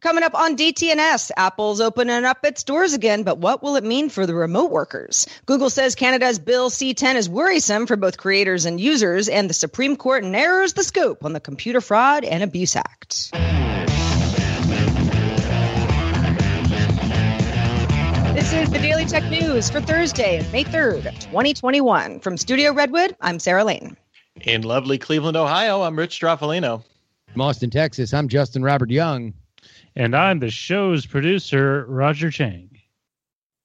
Coming up on DTNS, Apple's opening up its doors again, but what will it mean for the remote workers? Google says Canada's Bill C10 is worrisome for both creators and users, and the Supreme Court narrows the scope on the Computer Fraud and Abuse Act. This is the Daily Tech News for Thursday, May 3rd, 2021. From Studio Redwood, I'm Sarah Lane. In lovely Cleveland, Ohio, I'm Rich Stroffolino. From Austin, Texas, I'm Justin Robert Young. And I'm the show's producer, Roger Chang.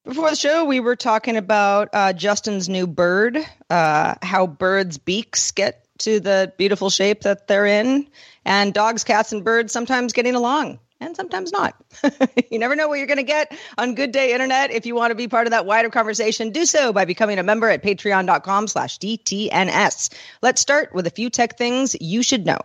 Before the show, we were talking about uh, Justin's new bird, uh, how birds' beaks get to the beautiful shape that they're in, and dogs, cats, and birds sometimes getting along and sometimes not. you never know what you're going to get on Good Day Internet. If you want to be part of that wider conversation, do so by becoming a member at patreon.com slash DTNS. Let's start with a few tech things you should know.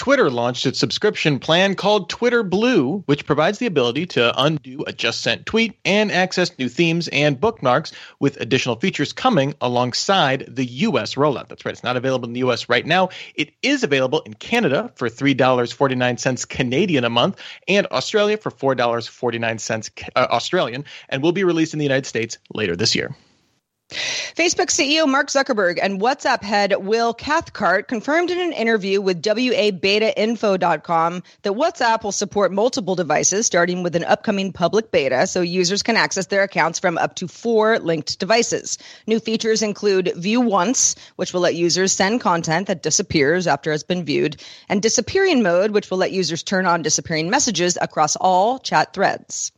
Twitter launched its subscription plan called Twitter Blue, which provides the ability to undo a just sent tweet and access new themes and bookmarks with additional features coming alongside the US rollout. That's right, it's not available in the US right now. It is available in Canada for $3.49 Canadian a month and Australia for $4.49 uh, Australian and will be released in the United States later this year. Facebook CEO Mark Zuckerberg and WhatsApp head Will Cathcart confirmed in an interview with WABetaInfo.com that WhatsApp will support multiple devices, starting with an upcoming public beta, so users can access their accounts from up to four linked devices. New features include View Once, which will let users send content that disappears after it's been viewed, and Disappearing Mode, which will let users turn on disappearing messages across all chat threads.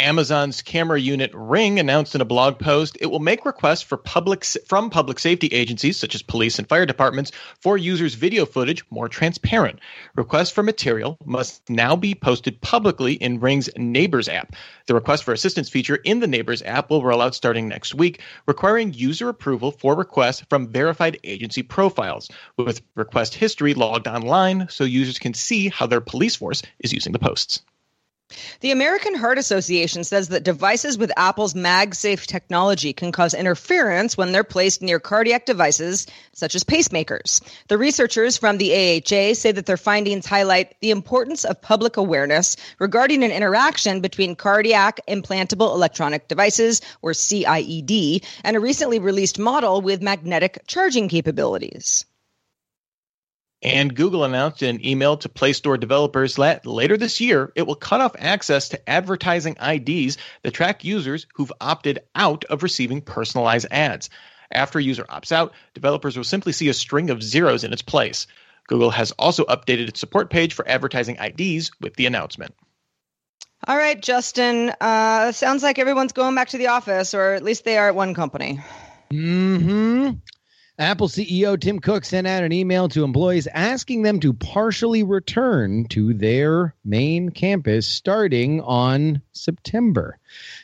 Amazon's camera unit Ring announced in a blog post it will make requests for public from public safety agencies such as police and fire departments for users' video footage more transparent. Requests for material must now be posted publicly in Ring's Neighbors app. The request for assistance feature in the Neighbors app will roll out starting next week, requiring user approval for requests from verified agency profiles with request history logged online so users can see how their police force is using the posts. The American Heart Association says that devices with Apple's MagSafe technology can cause interference when they're placed near cardiac devices such as pacemakers. The researchers from the AHA say that their findings highlight the importance of public awareness regarding an interaction between cardiac implantable electronic devices or CIED and a recently released model with magnetic charging capabilities. And Google announced in an email to Play Store developers that later this year, it will cut off access to advertising IDs that track users who've opted out of receiving personalized ads. After a user opts out, developers will simply see a string of zeros in its place. Google has also updated its support page for advertising IDs with the announcement. All right, Justin. Uh, sounds like everyone's going back to the office, or at least they are at one company. Hmm. Apple CEO Tim Cook sent out an email to employees asking them to partially return to their main campus starting on September.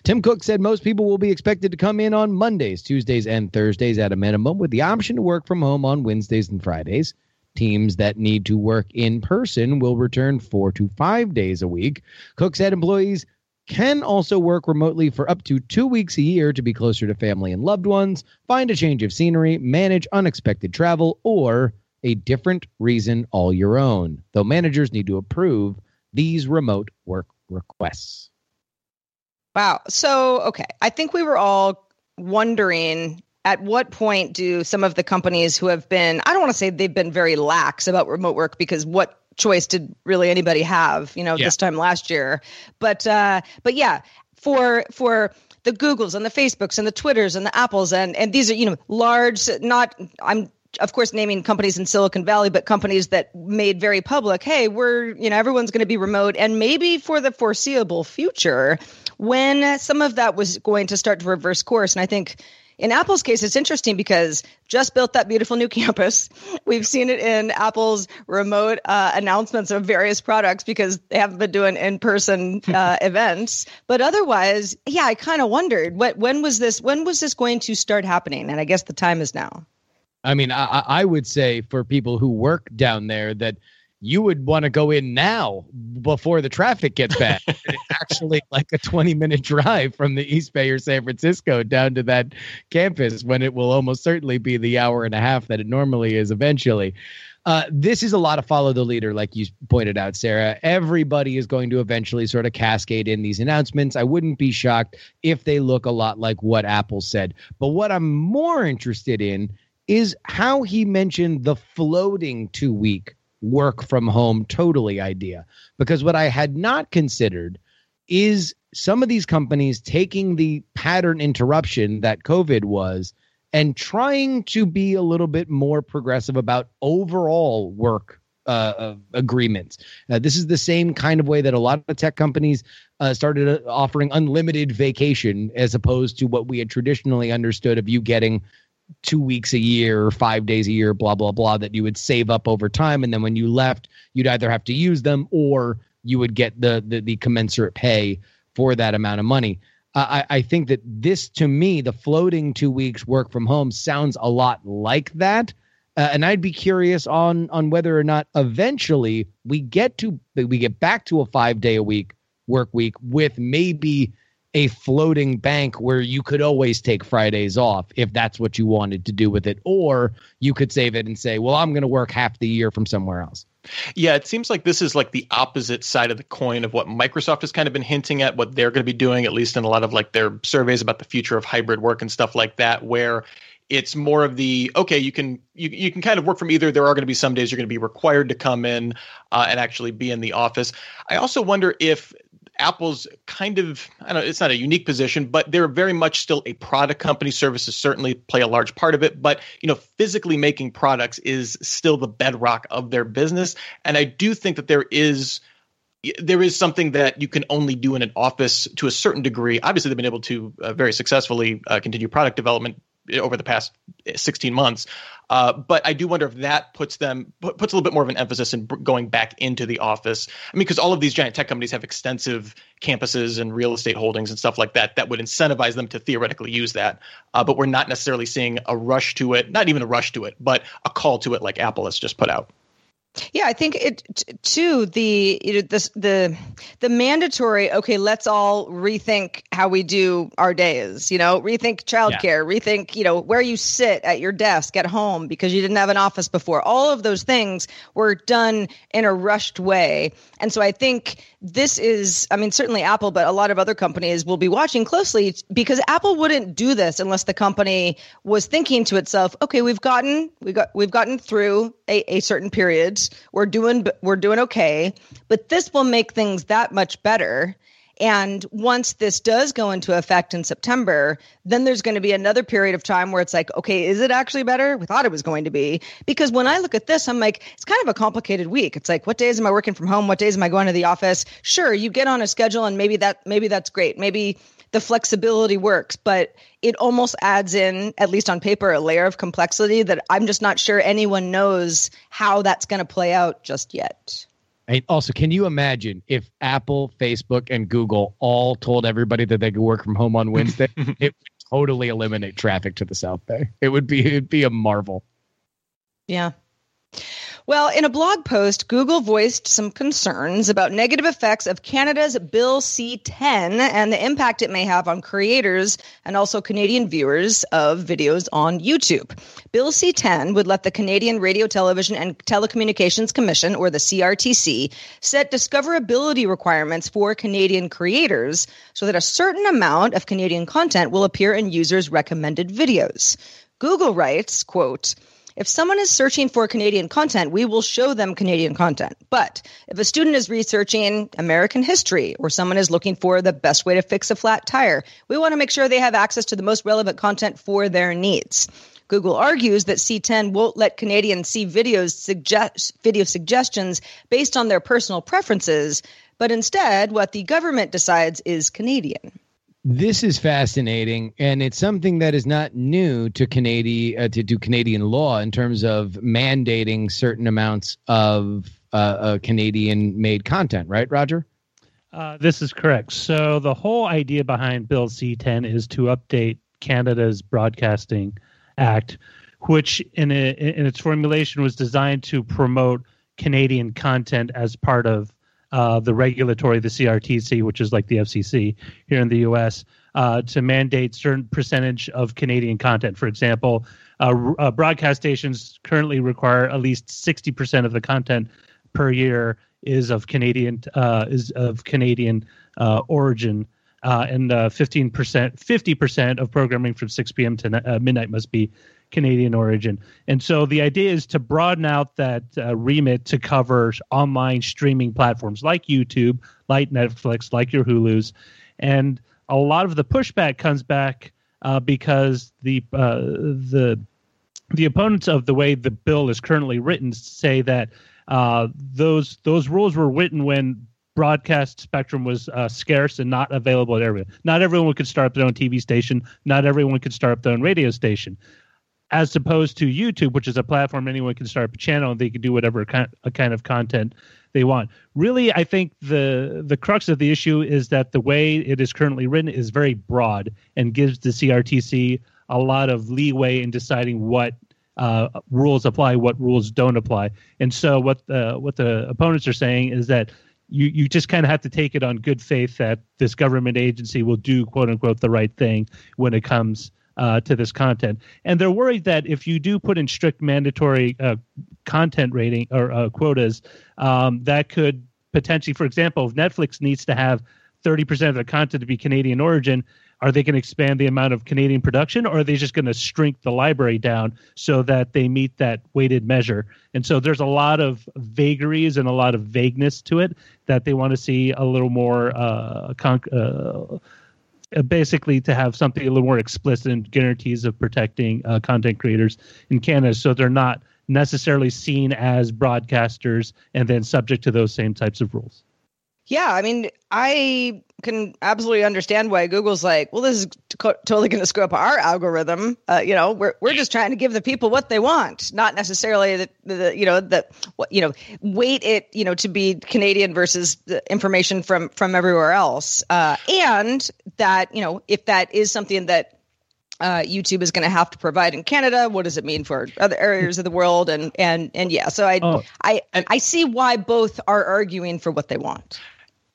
Tim Cook said most people will be expected to come in on Mondays, Tuesdays, and Thursdays at a minimum, with the option to work from home on Wednesdays and Fridays. Teams that need to work in person will return four to five days a week. Cook said employees can also work remotely for up to two weeks a year to be closer to family and loved ones, find a change of scenery, manage unexpected travel, or a different reason all your own, though managers need to approve these remote work requests. Wow. So, okay. I think we were all wondering at what point do some of the companies who have been, I don't want to say they've been very lax about remote work because what choice did really anybody have, you know, Yeah. this time last year. But uh but yeah, for for the Googles and the Facebooks and the Twitters and the Apples and and these are, you know, large not I'm of course naming companies in Silicon Valley, but companies that made very public, hey, we're, you know, everyone's going to be remote and maybe for the foreseeable future when some of that was going to start to reverse course. And I think in Apple's case, it's interesting because just built that beautiful new campus. We've seen it in Apple's remote uh, announcements of various products because they haven't been doing in-person uh, events. But otherwise, yeah, I kind of wondered what when was this when was this going to start happening? And I guess the time is now. I mean, I, I I would say for people who work down there that you would want to go in now before the traffic gets bad. it's actually like a 20 minute drive from the East Bay or San Francisco down to that campus when it will almost certainly be the hour and a half that it normally is eventually. Uh, this is a lot of follow the leader, like you pointed out, Sarah. Everybody is going to eventually sort of cascade in these announcements. I wouldn't be shocked if they look a lot like what Apple said. But what I'm more interested in is how he mentioned the floating two week work from home totally idea. Because what I had not considered is some of these companies taking the pattern interruption that COVID was and trying to be a little bit more progressive about overall work uh, uh, agreements. Uh, this is the same kind of way that a lot of tech companies uh, started uh, offering unlimited vacation as opposed to what we had traditionally understood of you getting two weeks a year or five days a year, blah, blah, blah, that you would save up over time. And then when you left, you'd either have to use them or you would get the, the, the commensurate pay for that amount of money. I, I think that this, to me, the floating two weeks work from home sounds a lot like that. Uh, and I'd be curious on on whether or not eventually we get to we get back to a five day a week work week with maybe a floating bank where you could always take Fridays off if that's what you wanted to do with it, or you could save it and say, "Well, I'm going to work half the year from somewhere else." Yeah, it seems like this is like the opposite side of the coin of what Microsoft has kind of been hinting at, what they're going to be doing, at least in a lot of like their surveys about the future of hybrid work and stuff like that, where it's more of the okay, you can you you can kind of work from either. There are going to be some days you're going to be required to come in uh, and actually be in the office. I also wonder if Apple's kind of I don't know, it's not a unique position, but they're very much still a product company. Services certainly play a large part of it, but you know, physically making products is still the bedrock of their business. And I do think that there is there is something that you can only do in an office to a certain degree. Obviously, they've been able to uh, very successfully uh, continue product development over the past 16 months. Uh, but I do wonder if that puts them puts a little bit more of an emphasis in going back into the office. I mean, because all of these giant tech companies have extensive campuses and real estate holdings and stuff like that that would incentivize them to theoretically use that. Uh, but we're not necessarily seeing a rush to it, not even a rush to it, but a call to it like Apple has just put out. Yeah, I think it too. The you know, the the the mandatory. Okay, let's all rethink how we do our days. You know, rethink childcare, rethink you know where you sit at your desk at home because you didn't have an office before. All of those things were done in a rushed way, and so I think this is. I mean, certainly Apple, but a lot of other companies will be watching closely because Apple wouldn't do this unless the company was thinking to itself, okay, we've gotten we got we've gotten through a, a certain period we're doing we're doing okay but this will make things that much better and once this does go into effect in September, then there's going to be another period of time where it's like, okay, is it actually better? We thought it was going to be. Because when I look at this, I'm like, it's kind of a complicated week. It's like, what days am I working from home? What days am I going to the office? Sure, you get on a schedule and maybe that maybe that's great. Maybe the flexibility works, but it almost adds in, at least on paper, a layer of complexity that I'm just not sure anyone knows how that's going to play out just yet. And also, can you imagine if Apple, Facebook, and Google all told everybody that they could work from home on Wednesday? it would totally eliminate traffic to the South Bay. It would be it'd be a marvel. Yeah. Well, in a blog post, Google voiced some concerns about negative effects of Canada's Bill C 10 and the impact it may have on creators and also Canadian viewers of videos on YouTube. Bill C 10 would let the Canadian Radio, Television, and Telecommunications Commission, or the CRTC, set discoverability requirements for Canadian creators so that a certain amount of Canadian content will appear in users' recommended videos. Google writes, quote, if someone is searching for Canadian content, we will show them Canadian content. But if a student is researching American history or someone is looking for the best way to fix a flat tire, we want to make sure they have access to the most relevant content for their needs. Google argues that C10 won't let Canadians see videos suggest video suggestions based on their personal preferences, but instead what the government decides is Canadian. This is fascinating, and it's something that is not new to Canadian uh, to, to Canadian law in terms of mandating certain amounts of uh, uh, Canadian-made content, right, Roger? Uh, this is correct. So the whole idea behind Bill C10 is to update Canada's Broadcasting Act, which in a, in its formulation was designed to promote Canadian content as part of uh, the regulatory, the CRTC, which is like the FCC here in the U.S., uh, to mandate certain percentage of Canadian content. For example, uh, uh broadcast stations currently require at least sixty percent of the content per year is of Canadian uh, is of Canadian uh, origin. and 15%, 50% of programming from 6 p.m. to midnight must be Canadian origin. And so the idea is to broaden out that uh, remit to cover online streaming platforms like YouTube, like Netflix, like your Hulu's. And a lot of the pushback comes back uh, because the uh, the the opponents of the way the bill is currently written say that uh, those those rules were written when broadcast spectrum was uh, scarce and not available to everyone. Not everyone could start up their own TV station. Not everyone could start up their own radio station as opposed to YouTube, which is a platform anyone can start a channel and they can do whatever kind, kind of content they want. Really, I think the the crux of the issue is that the way it is currently written is very broad and gives the CRTC a lot of leeway in deciding what uh, rules apply, what rules don't apply. And so, what the what the opponents are saying is that you you just kind of have to take it on good faith that this government agency will do quote unquote the right thing when it comes uh, to this content. And they're worried that if you do put in strict mandatory uh, content rating or uh, quotas, um, that could potentially, for example, if Netflix needs to have 30% of their content to be Canadian origin, are they going to expand the amount of Canadian production or are they just going to shrink the library down so that they meet that weighted measure? And so there's a lot of vagaries and a lot of vagueness to it that they want to see a little more uh, uh, basically to have something a little more explicit and guarantees of protecting uh, content creators in Canada, so they're not necessarily seen as broadcasters and then subject to those same types of rules. Yeah, I mean, I can absolutely understand why Google's like, well, this is t- totally going to screw up our algorithm. Uh, you know, we're we're just trying to give the people what they want, not necessarily the, the you know the what you know weight it you know to be Canadian versus the information from from everywhere else, uh, and that you know if that is something that uh, YouTube is going to have to provide in Canada. What does it mean for other areas of the world? And and and yeah, so I oh, I I see why both are arguing for what they want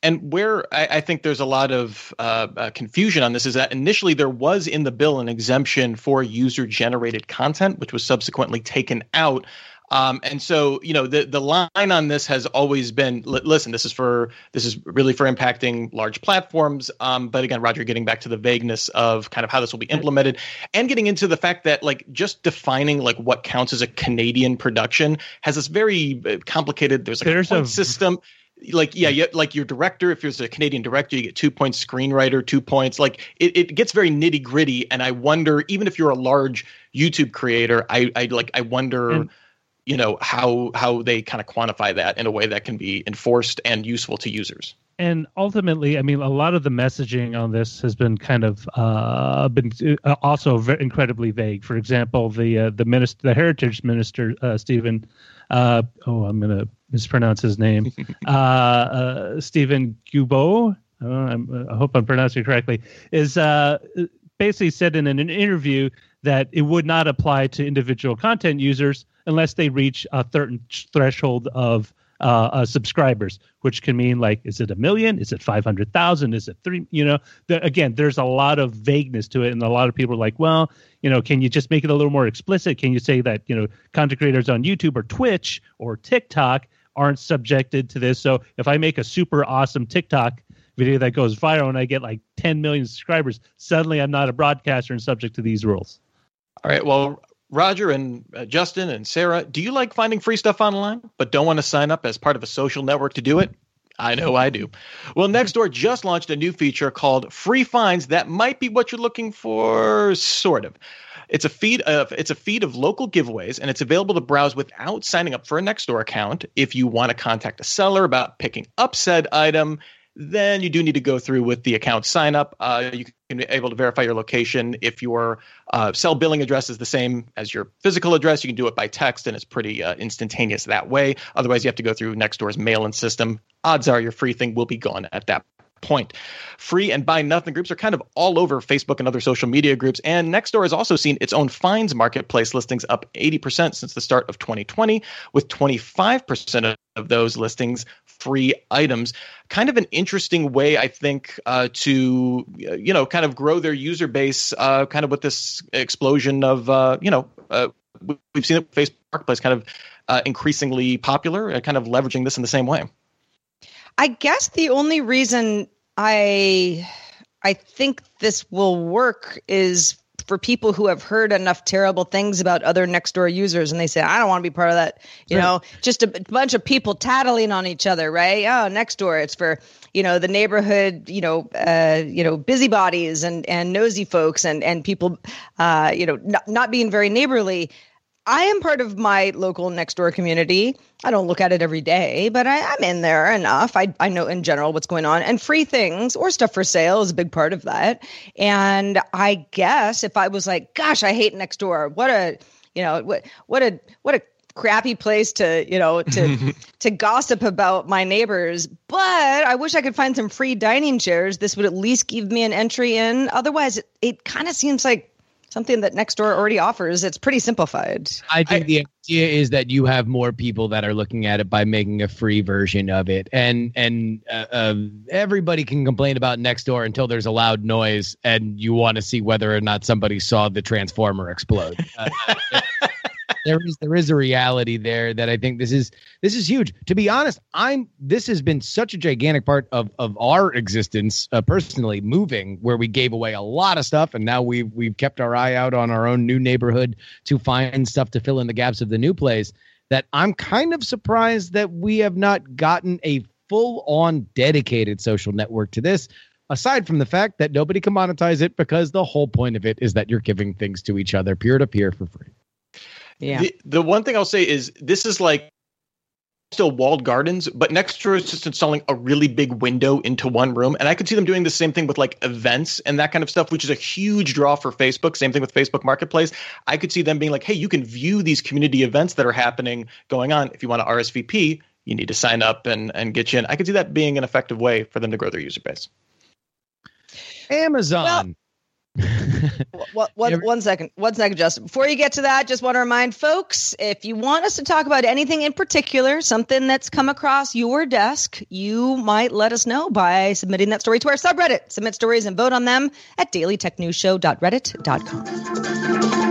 and where I, I, think there's a lot of uh, uh, confusion on this is that initially there was in the bill an exemption for user generated content, which was subsequently taken out. Um, and so, you know, the the line on this has always been: listen, this is for this is really for impacting large platforms. Um, but again, Roger, getting back to the vagueness of kind of how this will be implemented, and getting into the fact that like just defining like what counts as a Canadian production has this very uh, complicated. There's like there's a, a system like yeah, you, like your director if you're a canadian director you get two points screenwriter two points. Like it, it gets very nitty gritty and i wonder even if you're a large youtube creator i i like i wonder and, you know how how they kind of quantify that in a way that can be enforced and useful to users and ultimately i mean a lot of the messaging on this has been kind of uh, been uh, also very incredibly vague for example the uh, the minister the heritage minister uh, steven uh, oh i'm gonna mispronounce his name. uh, uh, Steven Guilbeault, I hope I'm pronouncing it correctly, is uh, basically said in an interview that it would not apply to individual content users unless they reach a certain threshold of uh, uh, subscribers, which can mean like, is it a million? Is it 500,000? Is it three? You know, the, again, there's a lot of vagueness to it. And a lot of people are like, well, you know, can you just make it a little more explicit? Can you say that, you know, content creators on YouTube or Twitch or TikTok aren't subjected to this. So if I make a super awesome TikTok video that goes viral and I get like 10 million subscribers, suddenly I'm not a broadcaster and subject to these rules. All right. Well, Roger and uh, Justin and Sarah, do you like finding free stuff online, but don't want to sign up as part of a social network to do it? I know I do. Well, Nextdoor just launched a new feature called Free Finds that might be what you're looking for, sort of. It's a feed of it's a feed of local giveaways, and it's available to browse without signing up for a Nextdoor account. If you want to contact a seller about picking up said item, then you do need to go through with the account sign up. Uh, you can be able to verify your location. If your uh, cell billing address is the same as your physical address, you can do it by text, and it's pretty uh, instantaneous that way. Otherwise, you have to go through Nextdoor's mail-in system. Odds are your free thing will be gone at that point. Free and buy nothing groups are kind of all over Facebook and other social media groups. And Nextdoor has also seen its own finds marketplace listings up 80% since the start of 2020, with 25% of those listings free items. Kind of an interesting way, I think, uh, to you know kind of grow their user base, uh, kind of with this explosion of uh, you know uh, we've seen it Facebook Marketplace kind of uh, increasingly popular, kind of leveraging this in the same way. I guess the only reason I I think this will work is for people who have heard enough terrible things about other Nextdoor users and they say, I don't want to be part of that. You right. know, just a bunch of people tattling on each other, right? Oh, Nextdoor, it's for, you know, the neighborhood, you know, uh, you know, busybodies and, and nosy folks and, and people, uh, you know, not, not being very neighborly. I am part of my local Nextdoor community. I don't look at it every day, but I, am in there enough. I, I know in general what's going on. And free things or stuff for sale is a big part of that. And I guess if I was like, gosh, I hate Nextdoor. what a, you know, what, what a, what a crappy place to, you know, to, to gossip about my neighbors. But I wish I could find some free dining chairs. This would at least give me an entry in. Otherwise, it, it kind of seems like something that Nextdoor already offers. It's pretty simplified. I think I, the idea is that you have more people that are looking at it by making a free version of it, and and uh, uh, everybody can complain about Nextdoor until there's a loud noise, and you want to see whether or not somebody saw the transformer explode. Uh, there is there is a reality there that I think this is this is huge. To be honest, I'm this has been such a gigantic part of of our existence uh, personally. Moving where we gave away a lot of stuff, and now we've we've kept our eye out on our own new neighborhood to find stuff to fill in the gaps of the new place. That I'm kind of surprised that we have not gotten a full on dedicated social network to this aside from the fact that nobody can monetize it because the whole point of it is that you're giving things to each other peer to peer for free. Yeah. The, the one thing I'll say is this is like still walled gardens, but Nextdoor is just installing a really big window into one room. And I could see them doing the same thing with like events and that kind of stuff, which is a huge draw for Facebook. Same thing with Facebook Marketplace. I could see them being like, hey, you can view these community events that are happening going on. If you want to RSVP, you need to sign up and, and get you in. I could see that being an effective way for them to grow their user base. Amazon. Well, what, what, one second, one second, Justin. Before you get to that, just want to remind folks if you want us to talk about anything in particular, something that's come across your desk, you might let us know by submitting that story to our subreddit. Submit stories and vote on them at dailytechnewsshow.reddit.com.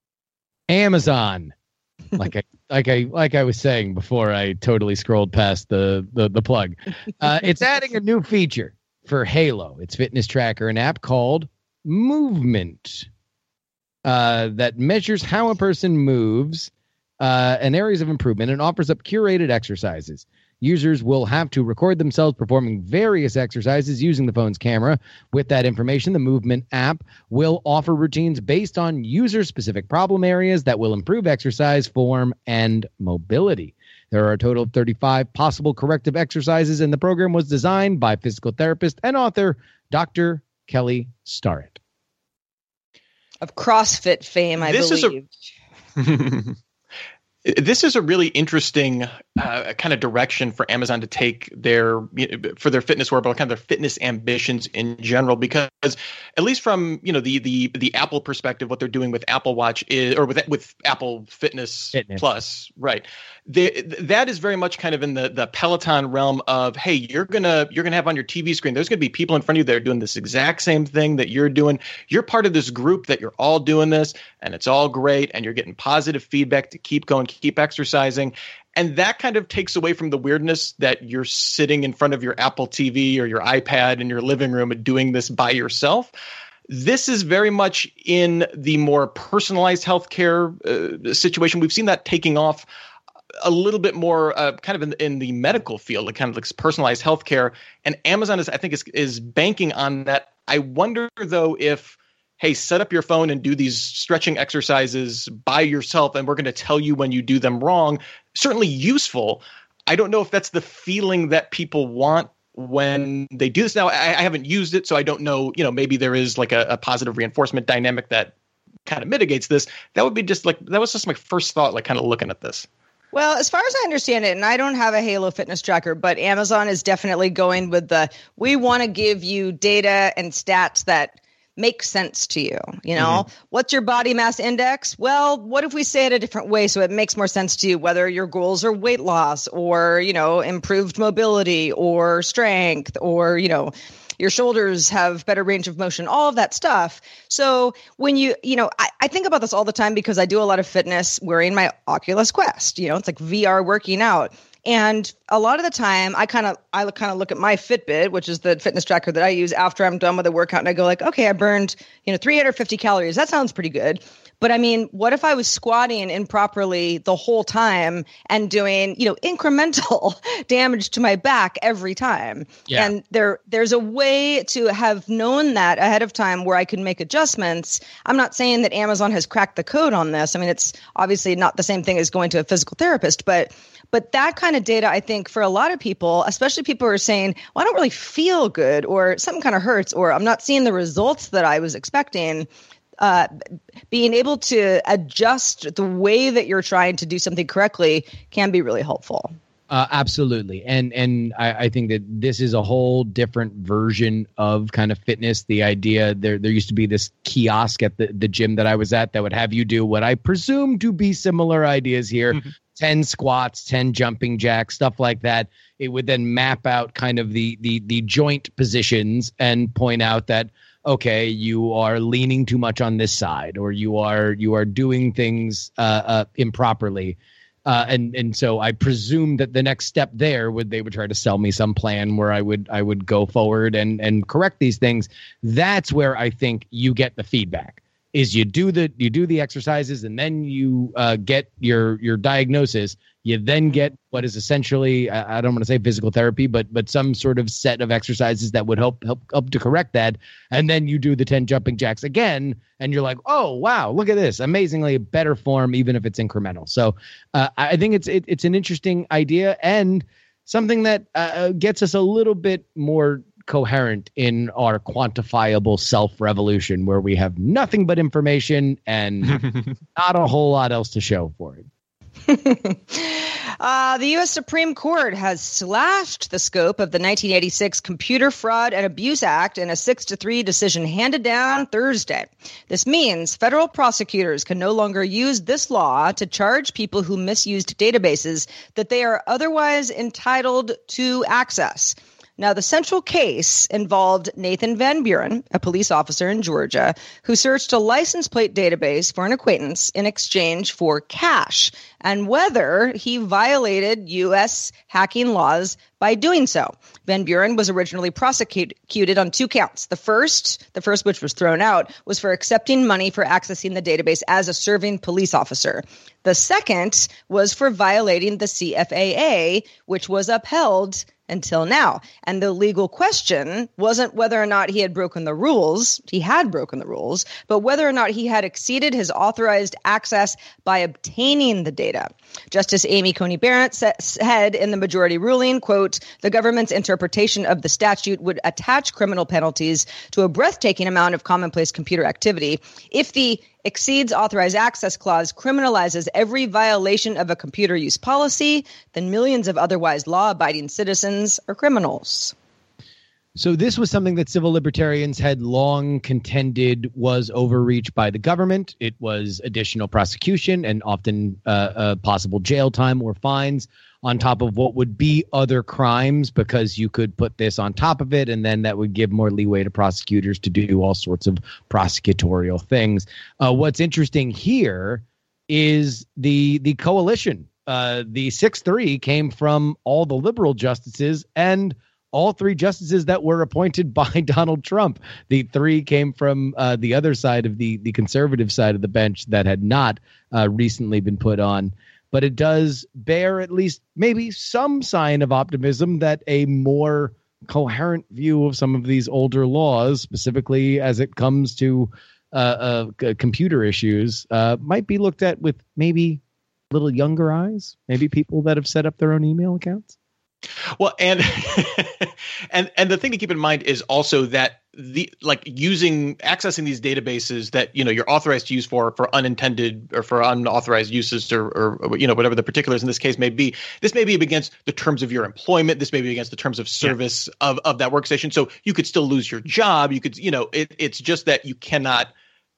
Amazon. like I like I like I was saying before I totally scrolled past the the, the plug. Uh, it's adding a new feature for Halo. Its fitness tracker, an app called Movement uh, that measures how a person moves uh, and areas of improvement and offers up curated exercises. Users will have to record themselves performing various exercises using the phone's camera. With that information, the Movement app will offer routines based on user specific problem areas that will improve exercise form and mobility. There are a total of 35 possible corrective exercises, and the program was designed by physical therapist and author Dr. Kelly Starrett. Of CrossFit fame, I This is believe. a- this is a really interesting uh, kind of direction for Amazon to take their for their fitness wearable, kind of their fitness ambitions in general. Because at least from you know the the the Apple perspective, what they're doing with Apple Watch is or with with Apple Fitness, Fitness. Plus, right? They, that is very much kind of in the the Peloton realm of hey, you're gonna you're gonna have on your TV screen. There's gonna be people in front of you that are doing this exact same thing that you're doing. You're part of this group that you're all doing this, and it's all great, and you're getting positive feedback to keep going, keep exercising. And that kind of takes away from the weirdness that you're sitting in front of your Apple TV or your iPad in your living room and doing this by yourself. This is very much in the more personalized healthcare uh, situation. We've seen that taking off a little bit more uh, kind of in, in the medical field, like kind of like personalized healthcare. And Amazon is, I think, is is banking on that. I wonder though if hey, set up your phone and do these stretching exercises by yourself, and we're going to tell you when you do them wrong. Certainly useful. I don't know if that's the feeling that people want when they do this. Now, I, I haven't used it, so I don't know. You know, maybe there is like a, a positive reinforcement dynamic that kind of mitigates this. That would be just like that was just my first thought, like kind of looking at this. Well, as far as I understand it, and I don't have a Halo fitness tracker, but Amazon is definitely going with the we want to give you data and stats that make sense to you. You know, mm-hmm. what's your body mass index? Well, what if we say it a different way so it makes more sense to you, whether your goals are weight loss or, you know, improved mobility or strength or, you know, your shoulders have better range of motion, all of that stuff. So when you, you know, I, I think about this all the time because I do a lot of fitness wearing my Oculus Quest. You know, it's like VR working out. And a lot of the time, I kind of I kind of look at my Fitbit, which is the fitness tracker that I use after I'm done with a workout, and I go like, okay, I burned you know 350 calories. That sounds pretty good. But I mean, what if I was squatting improperly the whole time and doing you know incremental damage to my back every time? Yeah. And there there's a way to have known that ahead of time where I could make adjustments. I'm not saying that Amazon has cracked the code on this. I mean, it's obviously not the same thing as going to a physical therapist, but but that kind of data, I think, for a lot of people, especially people who are saying, well, I don't really feel good, or something kind of hurts, or I'm not seeing the results that I was expecting. Uh, being able to adjust the way that you're trying to do something correctly can be really helpful. Uh, absolutely, and and I, I think that this is a whole different version of kind of fitness. The idea there there used to be this kiosk at the the gym that I was at that would have you do what I presume to be similar ideas here: ten squats, ten jumping jacks, stuff like that. It would then map out kind of the the the joint positions and point out that okay, you are leaning too much on this side, or you are you are doing things uh, uh, improperly. Uh, and and so I presume that the next step there would they would try to sell me some plan where I would I would go forward and and correct these things. That's where I think you get the feedback. Is you do the you do the exercises and then you uh, get your your diagnosis. You then get what is essentially I, I don't want to say physical therapy, but but some sort of set of exercises that would help help help to correct that. And then you do the ten jumping jacks again, and you're like, oh wow, look at this, amazingly better form, even if it's incremental. So uh, I think it's it, it's an interesting idea and something that uh, gets us a little bit more coherent in our quantifiable self revolution where we have nothing but information and not a whole lot else to show for it. uh, the U.S. Supreme Court has slashed the scope of the 1986 Computer Fraud and Abuse Act in a 6 to 3 decision handed down Thursday. This means federal prosecutors can no longer use this law to charge people who misused databases that they are otherwise entitled to access. Now, the central case involved Nathan Van Buren, a police officer in Georgia, who searched a license plate database for an acquaintance in exchange for cash, and whether he violated U.S. hacking laws by doing so. Van Buren was originally prosecuted on two counts. The first, the first which was thrown out, was for accepting money for accessing the database as a serving police officer. The second was for violating the CFAA, which was upheld until now. And the legal question wasn't whether or not he had broken the rules, he had broken the rules, but whether or not he had exceeded his authorized access by obtaining the data. Justice Amy Coney Barrett said in the majority ruling, quote, the government's interpretation of the statute would attach criminal penalties to a breathtaking amount of commonplace computer activity if the exceeds authorized access clause criminalizes every violation of a computer use policy, then millions of otherwise law abiding citizens are criminals. So, this was something that civil libertarians had long contended was overreach by the government. It was additional prosecution and often uh, uh, possible jail time or fines on top of what would be other crimes because you could put this on top of it and then that would give more leeway to prosecutors to do all sorts of prosecutorial things. Uh, what's interesting here is the the coalition. Uh, the six three came from all the liberal justices and all three justices that were appointed by Donald Trump. The three came from uh, the other side of the the conservative side of the bench that had not uh, recently been put on but it does bear at least maybe some sign of optimism that a more coherent view of some of these older laws, specifically as it comes to uh, uh, computer issues, uh, might be looked at with maybe little younger eyes. Maybe people that have set up their own email accounts. Well, and and and the thing to keep in mind is also that the like using accessing these databases that you know you're authorized to use for for unintended or for unauthorized uses or, or you know whatever the particulars in this case may be this may be against the terms of your employment. This may be against the terms of service yeah. of of that workstation. So you could still lose your job. You could you know it, it's just that you cannot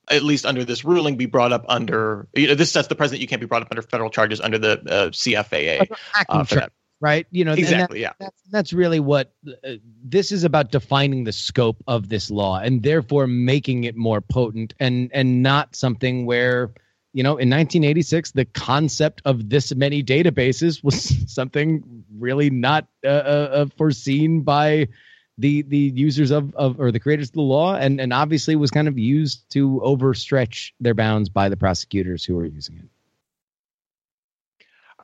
at least under this ruling be brought up under you know this says the president you can't be brought up under federal charges under the uh, CFAA uh, for that right? You know, exactly. That, yeah, that's, that's really what uh, this is about: defining the scope of this law, and therefore making it more potent, and and not something where. You know, in 1986, the concept of this many databases was something really not uh, uh, uh, foreseen by the the users of, of or the creators of the law, and and obviously was kind of used to overstretch their bounds by the prosecutors who were using it.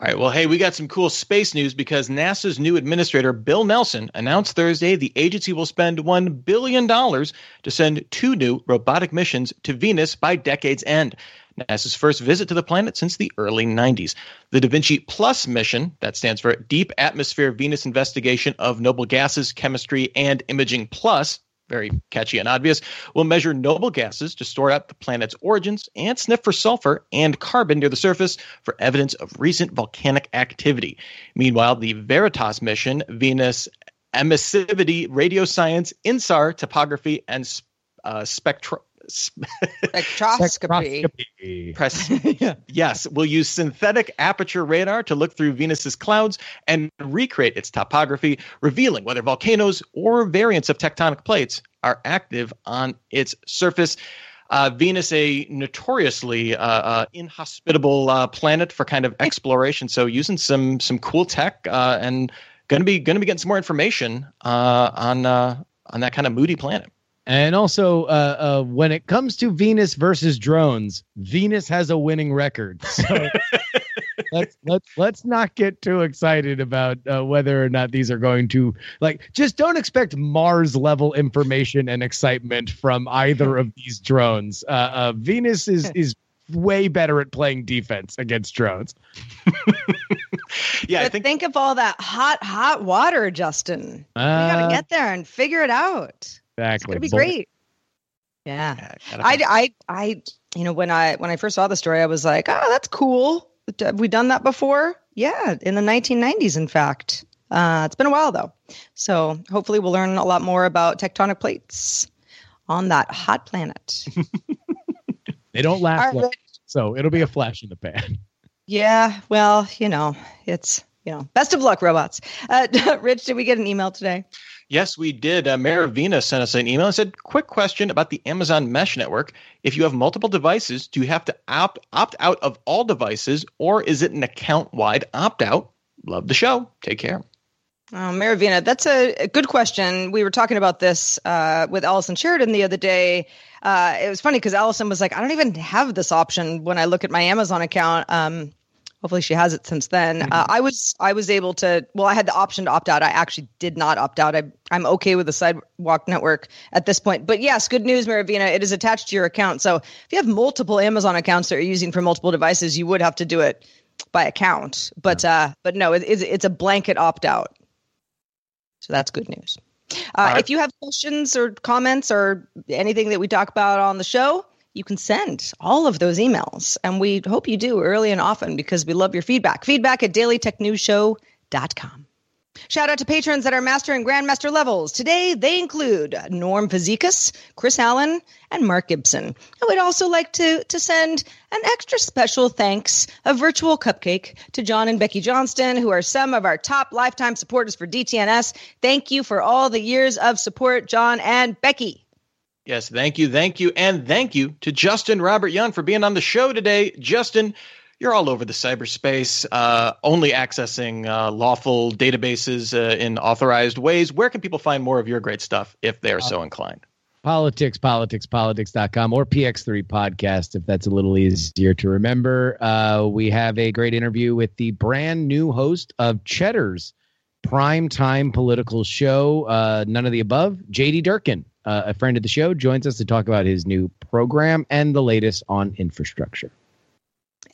All right. Well, hey, we got some cool space news because NASA's new administrator, Bill Nelson, announced Thursday the agency will spend $1 billion to send two new robotic missions to Venus by decade's end. NASA's first visit to the planet since the early 90s. The Da Vinci Plus mission, that stands for Deep Atmosphere Venus Investigation of Noble Gases, Chemistry, and Imaging Plus, very catchy and obvious, will measure noble gases to store out the planet's origins and sniff for sulfur and carbon near the surface for evidence of recent volcanic activity. Meanwhile, the Veritas mission, Venus Emissivity, Radio Science, INSAR, Topography, and uh, Spectro- spectroscopy. spectroscopy. Press, yeah. Yes, we'll use synthetic aperture radar to look through Venus's clouds and recreate its topography, revealing whether volcanoes or variants of tectonic plates are active on its surface. Uh, Venus, a notoriously uh, uh, inhospitable uh, planet for kind of exploration, so using some some cool tech uh, and going to be going to be getting some more information uh, on on that kind of moody planet. And also, uh, uh, when it comes to Venus versus drones, Venus has a winning record. So let's let's let's not get too excited about uh, whether or not these are going to like. Just don't expect Mars level information and excitement from either of these drones. Uh, uh, Venus is is way better at playing defense against drones. yeah, I think think of all that hot, hot water, Justin. we Uh, gotta get there and figure it out. It's Exactly. gonna be Bull- great. Yeah. yeah, I, I, I, you know, when I when I first saw the story, I was like, oh, that's cool. Have we done that before? Yeah, in the 1990s, in fact. Uh, it's been a while though, so hopefully we'll learn a lot more about tectonic plates on that hot planet. They don't last All long, so it'll be a flash in the pan. yeah, well, you know, it's you know, best of luck, robots. Uh, Rich, did we get an email today? Yes, we did. Uh, Maravina sent us an email and said, "Quick question about the Amazon Mesh Network. If you have multiple devices, do you have to opt opt out of all devices, or is it an account-wide opt-out?" Love the show. Take care. Oh, Maravina, that's a, a good question. We were talking about this uh, with Allison Sheridan the other day. Uh, it was funny because Allison was like, I don't even have this option when I look at my Amazon account. Um, hopefully she has it since then. Uh, I was I was able to. Well, I had the option to opt out. I actually did not opt out. I, I'm okay with the Sidewalk Network at this point. But yes, good news, Maravina. It is attached to your account. So if you have multiple Amazon accounts that you're using for multiple devices, you would have to do it by account. But uh, but no, it, it's, it's a blanket opt out. So that's good news. Uh, right. If you have questions or comments or anything that we talk about on the show, you can send all of those emails. And we hope you do early and often because we love your feedback. Feedback at dailytechnewsshow.com. Shout out to patrons at our master and grandmaster levels. Today, they include Norm Fazekas, Chris Allen, and Mark Gibson. I would also like to, to send an extra special thanks, a virtual cupcake, to John and Becky Johnston, who are some of our top lifetime supporters for DTNS. Thank you for all the years of support, John and Becky. Yes, thank you, thank you, and thank you to Justin Robert Young for being on the show today. Justin, you're all over the cyberspace, uh, only accessing uh, lawful databases uh, in authorized ways. Where can people find more of your great stuff if they're so inclined? Politics, politics, politics.com or PX3 podcast, if that's a little easier to remember. Uh, we have a great interview with the brand new host of Cheddar's prime time political show, uh, None of the Above, JD Durkin, uh, a friend of the show, joins us to talk about his new program and the latest on infrastructure.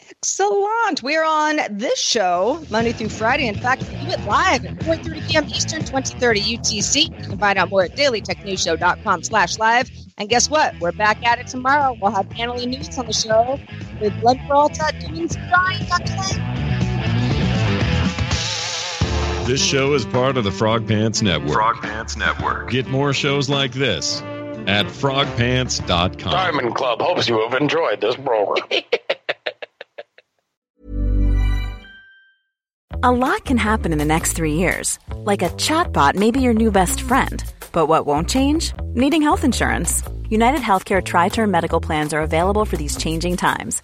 Excellent. We're on this show Monday through Friday. In fact, we do it live at 4.30 p.m. Eastern, 2030 UTC. You can find out more at dailytechnewsshow.com slash live. And guess what? We're back at it tomorrow. We'll have Annalee Newitz on the show with Len Peralta doing some drawing. Dr. Len. This show is part of the Frog Pants Network. Frog Pants Network. Get more shows like this at frogpants.com. Diamond Club hopes you have enjoyed this program. A lot can happen in the next three years. Like a chatbot may be your new best friend. But what won't change? Needing health insurance. United Healthcare Tri Term Medical Plans are available for these changing times.